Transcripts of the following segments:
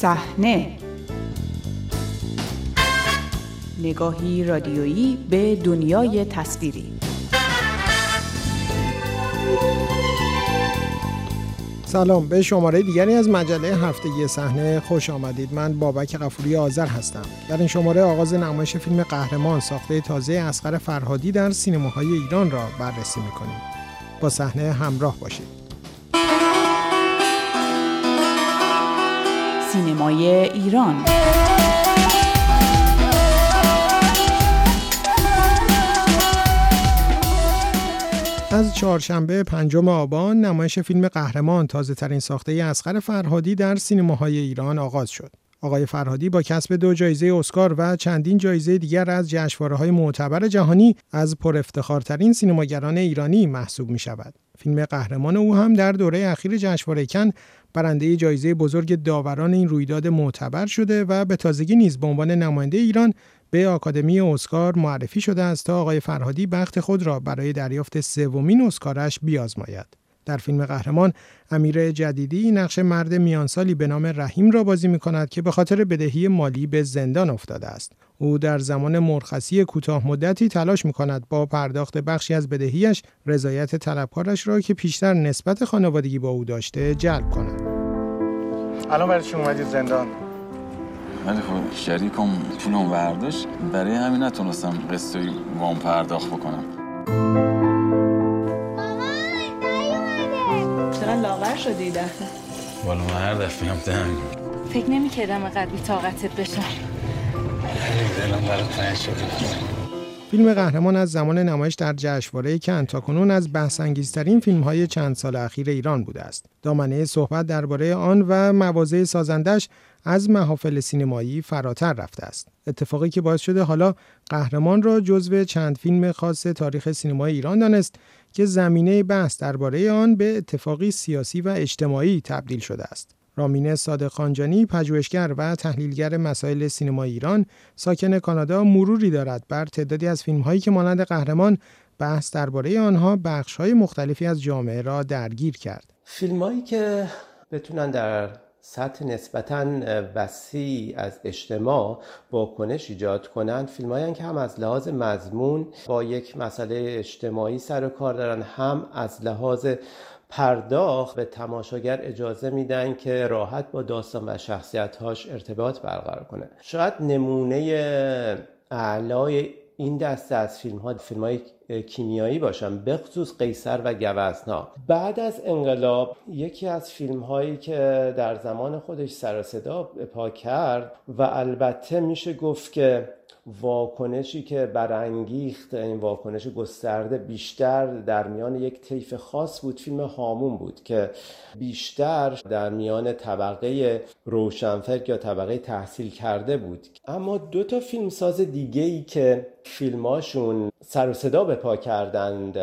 صحنه. نگاهی رادیویی به دنیای تصویری. سلام به شماره دیگری از مجله هفتگی صحنه خوش آمدید. من بابک قفوری آذر هستم. در این شماره آغاز نمایش فیلم قهرمان ساخته تازه اسقر فرهادی در سینماهای ایران را بررسی می‌کنیم. با صحنه همراه باشید. سینمای ایران از چهارشنبه پنجم آبان نمایش فیلم قهرمان تازه ترین ساخته اسقر فرهادی در سینماهای ایران آغاز شد. آقای فرهادی با کسب دو جایزه اسکار و چندین جایزه دیگر از جشنواره های معتبر جهانی از پر افتخارترین سینماگران ایرانی محسوب می شود. فیلم قهرمان او هم در دوره اخیر جشنواره کن برنده جایزه بزرگ داوران این رویداد معتبر شده و به تازگی نیز به عنوان نماینده ایران به آکادمی اسکار معرفی شده است تا آقای فرهادی بخت خود را برای دریافت سومین اسکارش بیازماید. در فیلم قهرمان امیر جدیدی نقش مرد میانسالی به نام رحیم را بازی می کند که به خاطر بدهی مالی به زندان افتاده است. او در زمان مرخصی کوتاه مدتی تلاش می کند با پرداخت بخشی از بدهیش رضایت طلبکارش را که پیشتر نسبت خانوادگی با او داشته جلب کند. الان برای چی اومدید زندان؟ ولی خب شریکم پولم برداشت برای همین نتونستم قسطی وام پرداخت بکنم شدی دفعه والا من هر دفعه هم دهم فکر نمی کردم قدری طاقتت بشم. دلم برای تنگ شده. فیلم قهرمان از زمان نمایش در جشنواره کن تا کنون از بحث‌انگیزترین فیلم‌های چند سال اخیر ایران بوده است. دامنه صحبت درباره آن و مواضع سازندش از محافل سینمایی فراتر رفته است. اتفاقی که باعث شده حالا قهرمان را جزو چند فیلم خاص تاریخ سینمای ایران دانست که زمینه بحث درباره آن به اتفاقی سیاسی و اجتماعی تبدیل شده است. رامین صادق خانجانی پژوهشگر و تحلیلگر مسائل سینما ایران ساکن کانادا مروری دارد بر تعدادی از فیلم‌هایی که مانند قهرمان بحث درباره آنها بخش‌های مختلفی از جامعه را درگیر کرد. فیلمایی که بتونن در سطح نسبتا وسیع از اجتماع واکنش ایجاد کنند فیلم که هم از لحاظ مضمون با یک مسئله اجتماعی سر و کار دارن هم از لحاظ پرداخت به تماشاگر اجازه میدن که راحت با داستان و شخصیتهاش ارتباط برقرار کنه. شاید نمونه اعلای این دسته از فیلم ها فیلم های کیمیایی باشن خصوص قیصر و گوزنا. بعد از انقلاب یکی از فیلم هایی که در زمان خودش سر صدا پا کرد و البته میشه گفت که واکنشی که برانگیخت این واکنش گسترده بیشتر در میان یک طیف خاص بود فیلم هامون بود که بیشتر در میان طبقه روشنفکر یا طبقه تحصیل کرده بود. اما دو تا فیلمساز دیگه ای که فیلماشون سر و صدا به پا کردند.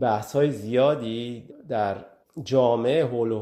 بحث های زیادی در جامعه هول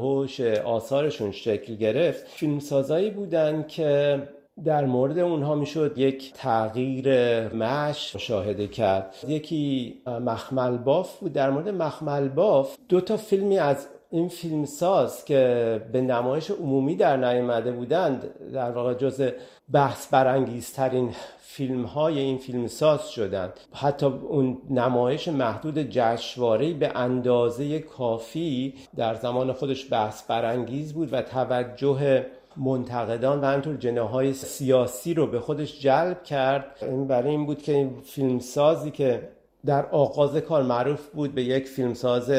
آثارشون شکل گرفت. فیلمسازایی بودن که در مورد اونها می‌شد یک تغییر مش مشاهده کرد. یکی مخمل باف بود. در مورد مخمل باف دو تا فیلمی از این فیلمساز که به نمایش عمومی در نیامده بودند در واقع جز بحث برانگیزترین فیلم های این فیلمساز شدند. حتی اون نمایش محدود جشنواره‌ای به اندازه کافی در زمان خودش بحث برانگیز بود و توجه منتقدان و همطور جناهای سیاسی رو به خودش جلب کرد. این برای این بود که این فیلمسازی که در آغاز کار معروف بود به یک فیلمساز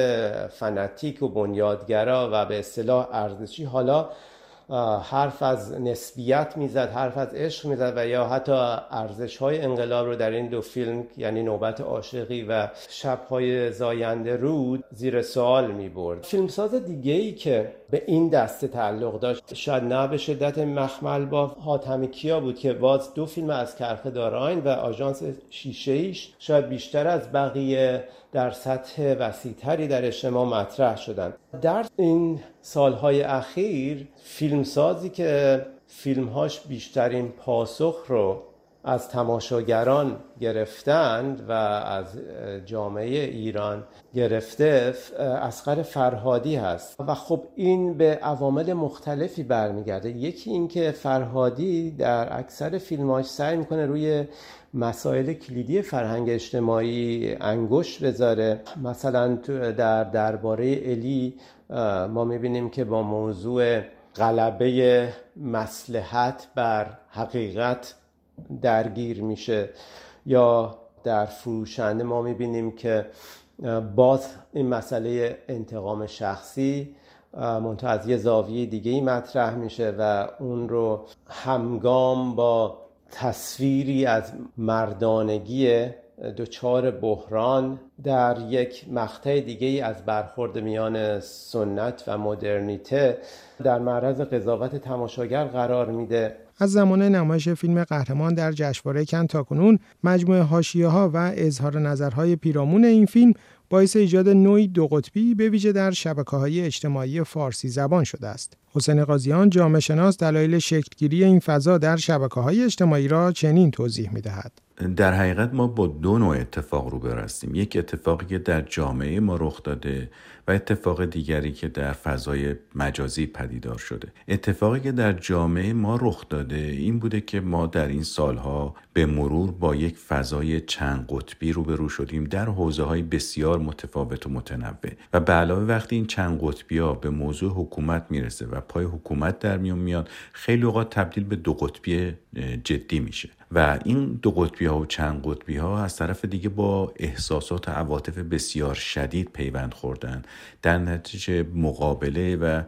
فنتیک و بنیادگرا و به اصطلاح ارزشی. حالا حرف از نسبیت می‌زد حرف از عشق می‌زد و یا حتی ارزش های انقلاب رو در این دو فیلم یعنی نوبت عاشقی و شبهای زاینده رود زیر سوال می برد فیلمساز دیگه ای که به این دسته تعلق داشت. نه به شدت مخمل با حاتمی کیا بود که باز دو فیلم از کرخه داراین و آژانس شیشه ایش شاید بیشتر از بقیه در سطح وسیعتری در اجتماع مطرح شدند. در این سالهای اخیر فیلمسازی که فیلمهاش بیشترین پاسخ رو از تماشاگران گرفتند و از جامعه ایران گرفته اسقر فرهادی هست. و خب این به عوامل مختلفی برمیگرده. یکی اینکه فرهادی در اکثر فیلماش سعی می‌کنه روی مسائل کلیدی فرهنگ اجتماعی انگشت بذاره. مثلا در درباره الی ما می‌بینیم که با موضوع غلبه مسلحت بر حقیقت درگیر میشه. یا در فروشنده ما می‌بینیم که باز این مسئله انتقام شخصی منتها از یه زاویه دیگه ای مطرح میشه و اون رو همگام با تصویری از مردانگی دچار بحران در یک مقطع دیگه ای از برخورد میان سنت و مدرنیته در معرض قضاوت تماشاگر قرار میده. از زمان نمایش فیلم قهرمان در جشنواره کن تاکنون مجموعه حاشیه ها و اظهار نظرهای پیرامون این فیلم باعث ایجاد نوعی دو قطبی به ویژه در شبکه های اجتماعی فارسی زبان شده است. حسین قاضیان جامعه شناس دلایل شکلگیری این فضا در شبکه های اجتماعی را چنین توضیح می دهد. در حقیقت ما با دو نوع اتفاق رو برستیم یک اتفاقی که در جامعه ما رخ داده و اتفاق دیگری که در فضای مجازی پدیدار شده. اتفاقی که در جامعه ما رخ داده این بوده که ما در این سالها به مرور با یک فضای چند قطبی روبرو شدیم در حوزه های بسیار متفاوت و متنوع. و به علاوه وقتی این چند قطبی ها به موضوع حکومت می‌رسه و پای حکومت در میون میاد خیلی اوقات تبدیل به دو قطبی جدی میشه. و این دو قطبی ها و چند قطبی ها از طرف دیگه با احساسات و عواطف بسیار شدید پیوند خوردن. در نتیجه مقابله و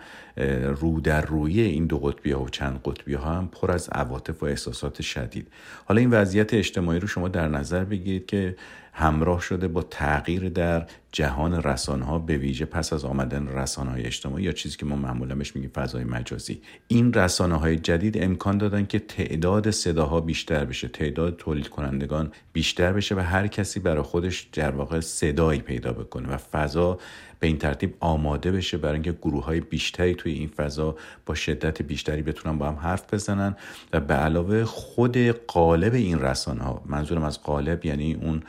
رو در روی این دو قطبی ها و چند قطبی ها هم پر از عواطف و احساسات شدید. حالا این وضعیت اجتماعی رو شما در نظر بگیرید که همراه شده با تغییر در جهان رسانه ها به ویژه پس از آمدن رسانه های اجتماعی یا چیزی که ما معمولا بهش میگیم فضای مجازی. این رسانه های جدید امکان دادن که تعداد صداها بیشتر بشه تعداد تولید کنندگان بیشتر بشه و هر کسی برای خودش در واقع صدایی پیدا بکنه و فضا به این ترتیب آماده بشه برای اینکه گروه های بیشتری توی این فضا با شدت بیشتری بتونن با هم حرف بزنن و به علاوه خود قالب این رسانه ها منظورم از قالب یعنی اون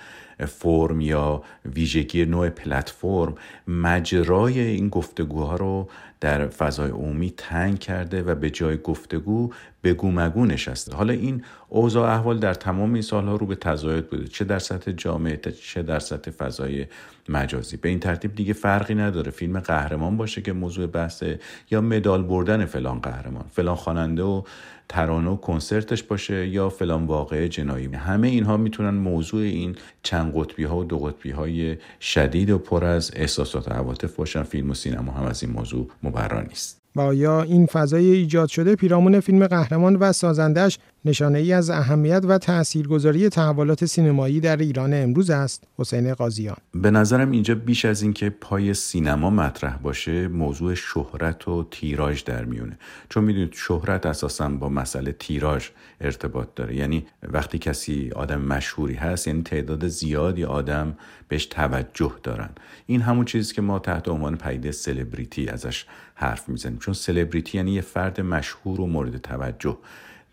فرم یا ویژگی نوع پلتفرم مجرای این گفتگوها رو در فضای عمومی تنگ کرده و به جای گفتگو بگو مگو نشسته. حالا این اوضاع احوال در تمام این سالها رو به تزاید بوده. چه در سطح جامعه چه در سطح فضای مجازی. به این ترتیب دیگه فرقی نداره. فیلم قهرمان باشه که موضوع بحثه یا مدال بردن فلان قهرمان فلان خواننده و ترانه و کنسرتش باشه یا فلان واقعه جنایی. همه اینها می‌تونن موضوع این چند قطبی ها و دو قطبی های شدید و پر از احساسات و عواطف باشن. فیلم و سینما هم از این موضوع مبرا نیست. و آیا این فضای ایجاد شده پیرامون فیلم قهرمان و سازندش نشانه ای از اهمیت و تاثیرگذاری تحولات سینمایی در ایران امروز است. حسین قاضیان. به نظرم اینجا بیش از اینکه پای سینما مطرح باشه موضوع شهرت و تیراژ در میونه. چون می‌دونید شهرت اساسا با مسئله تیراژ ارتباط داره. یعنی وقتی کسی آدم مشهوری هست یعنی تعداد زیادی آدم بهش توجه دارن. این همون چیزی که ما تحت عنوان پدیده سلبریتی ازش حرف می‌زنیم. چون سلبریتی یعنی یه فرد مشهور و مورد توجه.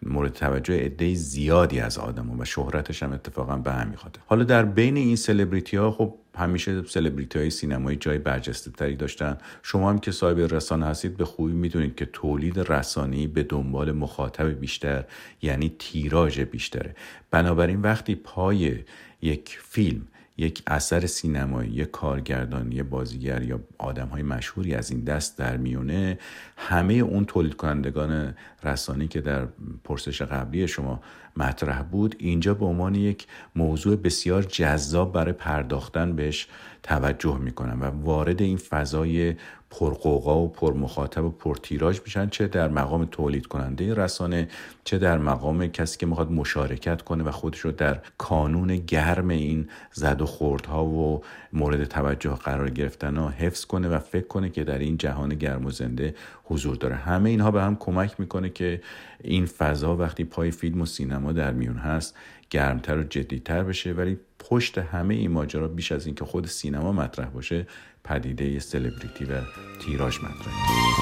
مورد توجه عده زیادی از آدم و شهرتش هم اتفاقا به هم می‌خواد حالا در بین این سلبریتی ها خب همیشه سلبریتی های سینمایی جای برجسته تری داشتن. شما هم که صاحب رسانه هستید به خوبی می‌دونید که تولید رسانه‌ای به دنبال مخاطب بیشتر یعنی تیراژ بیشتره. بنابراین وقتی پای یک فیلم یک اثر سینمایی یک کارگردان یک بازیگر یا آدم های مشهوری از این دست در میونه. همه اون تولید کنندگان رسانی که در پرسش قبلی شما مطرح بود اینجا به عنوان یک موضوع بسیار جذاب برای پرداختن بهش توجه می‌کنن و وارد این فضای پرقوقا و پرمخاطب و پرتیراژ میشن چه در مقام تولید کننده رسانه چه در مقام کسی که می‌خواد مشارکت کنه و خودش رو در کانون گرم این زد و خوردها و مورد توجه قرار گرفتن ها حفظ کنه و فکر کنه که در این جهان گرم و زنده حضور داره. همه اینها به هم کمک می‌کنه که این فضا وقتی پای فیلم و سینما در میون هست گرمتر و جدیتر بشه ولی پشت همه این ماجرا بیش از اینکه خود سینما مطرح باشه پدیده سلبریتی و تیراژ مطرحه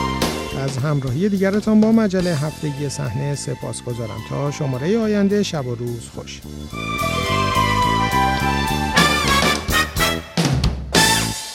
از همراهی دیگرتان با مجله هفتگی صحنه سپاس گذارم تا شماره آینده شب و روز خوش.